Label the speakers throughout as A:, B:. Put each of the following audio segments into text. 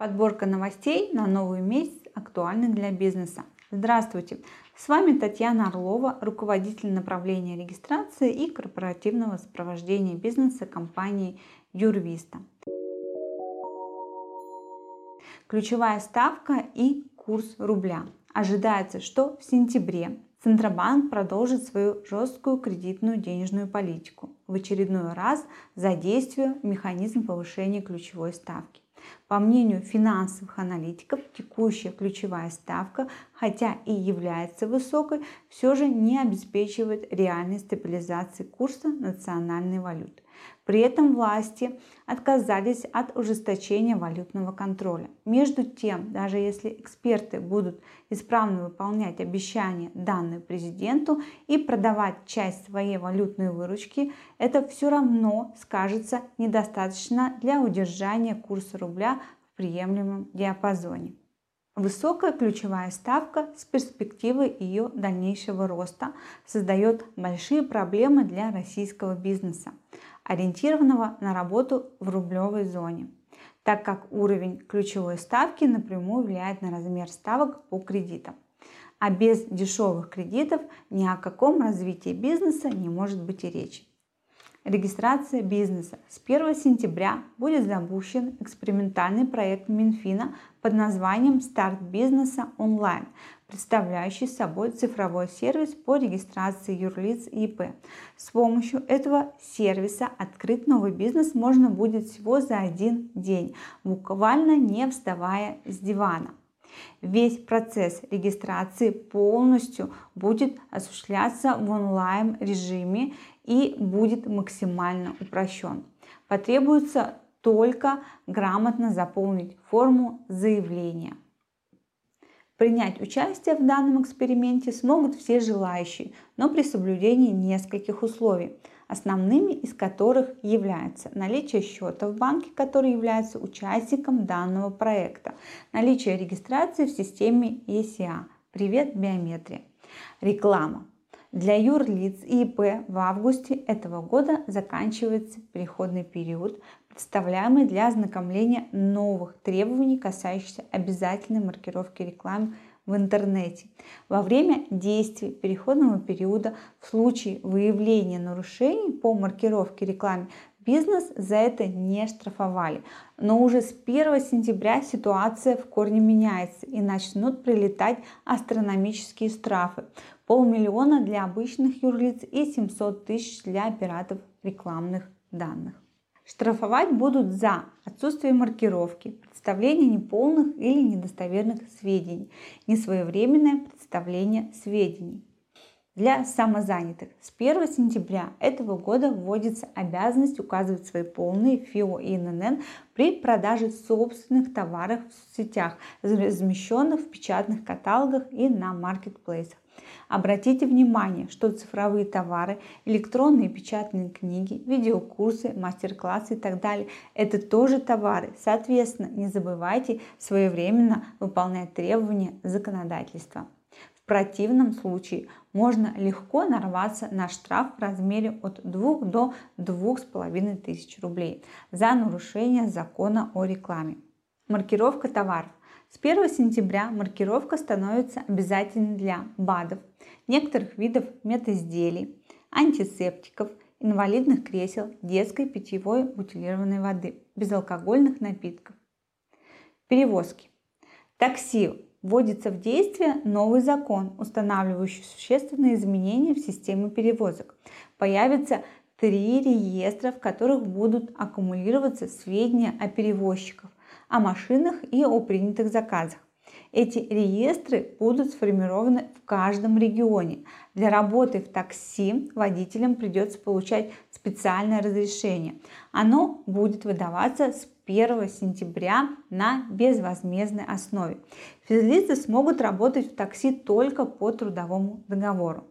A: Подборка новостей на новый месяц актуальных для бизнеса. Здравствуйте! С вами Татьяна Орлова, руководитель направления регистрации и корпоративного сопровождения бизнеса компании Юрвиста. Ключевая ставка и курс рубля. Ожидается, что в сентябре Центробанк продолжит свою жесткую кредитную денежную политику, в очередной раз задействуя механизм повышения ключевой ставки. По мнению финансовых аналитиков, текущая ключевая ставка, хотя и является высокой, все же не обеспечивает реальной стабилизации курса национальной валюты. При этом власти отказались от ужесточения валютного контроля. Между тем, даже если эксперты будут исправно выполнять обещания, данные президенту, и продавать часть своей валютной выручки, это все равно скажется недостаточно для удержания курса рубля в приемлемом диапазоне. Высокая ключевая ставка с перспективой ее дальнейшего роста создает большие проблемы для российского бизнеса ориентированного на работу в рублевой зоне, так как уровень ключевой ставки напрямую влияет на размер ставок по кредитам. А без дешевых кредитов ни о каком развитии бизнеса не может быть и речи. Регистрация бизнеса. С 1 сентября будет запущен экспериментальный проект Минфина под названием «Старт бизнеса онлайн», представляющий собой цифровой сервис по регистрации юрлиц ИП. С помощью этого сервиса открыть новый бизнес можно будет всего за один день, буквально не вставая с дивана. Весь процесс регистрации полностью будет осуществляться в онлайн режиме и будет максимально упрощен. Потребуется только грамотно заполнить форму заявления. Принять участие в данном эксперименте смогут все желающие, но при соблюдении нескольких условий, основными из которых являются наличие счета в банке, который является участником данного проекта, наличие регистрации в системе ECA, привет биометрия, реклама. Для юрлиц и ИП в августе этого года заканчивается переходный период, представляемый для ознакомления новых требований, касающихся обязательной маркировки рекламы в интернете. Во время действия переходного периода в случае выявления нарушений по маркировке рекламы бизнес за это не штрафовали. Но уже с 1 сентября ситуация в корне меняется и начнут прилетать астрономические штрафы. Полмиллиона для обычных юрлиц и 700 тысяч для операторов рекламных данных. Штрафовать будут за отсутствие маркировки, представление неполных или недостоверных сведений, несвоевременное представление сведений. Для самозанятых с 1 сентября этого года вводится обязанность указывать свои полные ФИО и ИНН при продаже собственных товаров в сетях, размещенных в печатных каталогах и на маркетплейсах. Обратите внимание, что цифровые товары, электронные печатные книги, видеокурсы, мастер-классы и так далее – это тоже товары. Соответственно, не забывайте своевременно выполнять требования законодательства. Противном случае можно легко нарваться на штраф в размере от 2 до 2,5 тысяч рублей за нарушение закона о рекламе. Маркировка товаров. С 1 сентября маркировка становится обязательной для БАДов, некоторых видов медизделий, антисептиков, инвалидных кресел, детской питьевой бутилированной воды, безалкогольных напитков. Перевозки. Такси вводится в действие новый закон, устанавливающий существенные изменения в системе перевозок. Появится три реестра, в которых будут аккумулироваться сведения о перевозчиках, о машинах и о принятых заказах. Эти реестры будут сформированы в каждом регионе. Для работы в такси водителям придется получать специальное разрешение. Оно будет выдаваться с 1 сентября на безвозмездной основе. Физлицы смогут работать в такси только по трудовому договору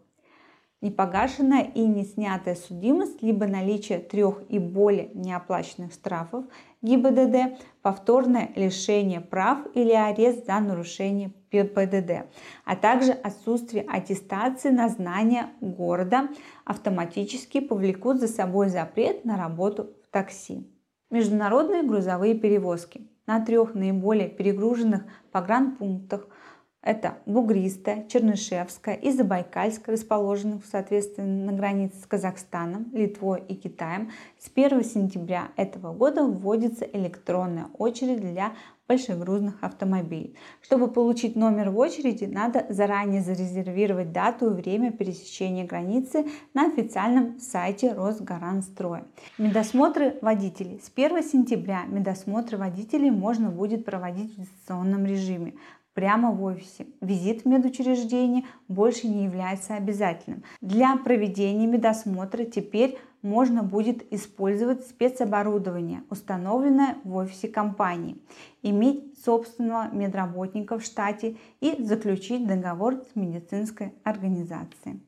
A: непогашенная и не снятая судимость, либо наличие трех и более неоплаченных штрафов ГИБДД, повторное лишение прав или арест за нарушение ПДД, а также отсутствие аттестации на знание города автоматически повлекут за собой запрет на работу в такси. Международные грузовые перевозки. на трех наиболее перегруженных погранпунктах – это Бугристая, Чернышевская и Забайкальская, расположенных соответственно на границе с Казахстаном, Литвой и Китаем. С 1 сентября этого года вводится электронная очередь для большегрузных автомобилей. Чтобы получить номер в очереди, надо заранее зарезервировать дату и время пересечения границы на официальном сайте Росгаранстроя. Медосмотры водителей. С 1 сентября медосмотры водителей можно будет проводить в дистанционном режиме прямо в офисе. Визит в медучреждение больше не является обязательным. Для проведения медосмотра теперь можно будет использовать спецоборудование, установленное в офисе компании, иметь собственного медработника в штате и заключить договор с медицинской организацией.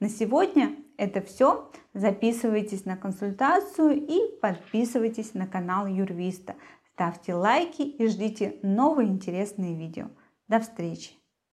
A: На сегодня это все. Записывайтесь на консультацию и подписывайтесь на канал Юрвиста. Ставьте лайки и ждите новые интересные видео. До встречи!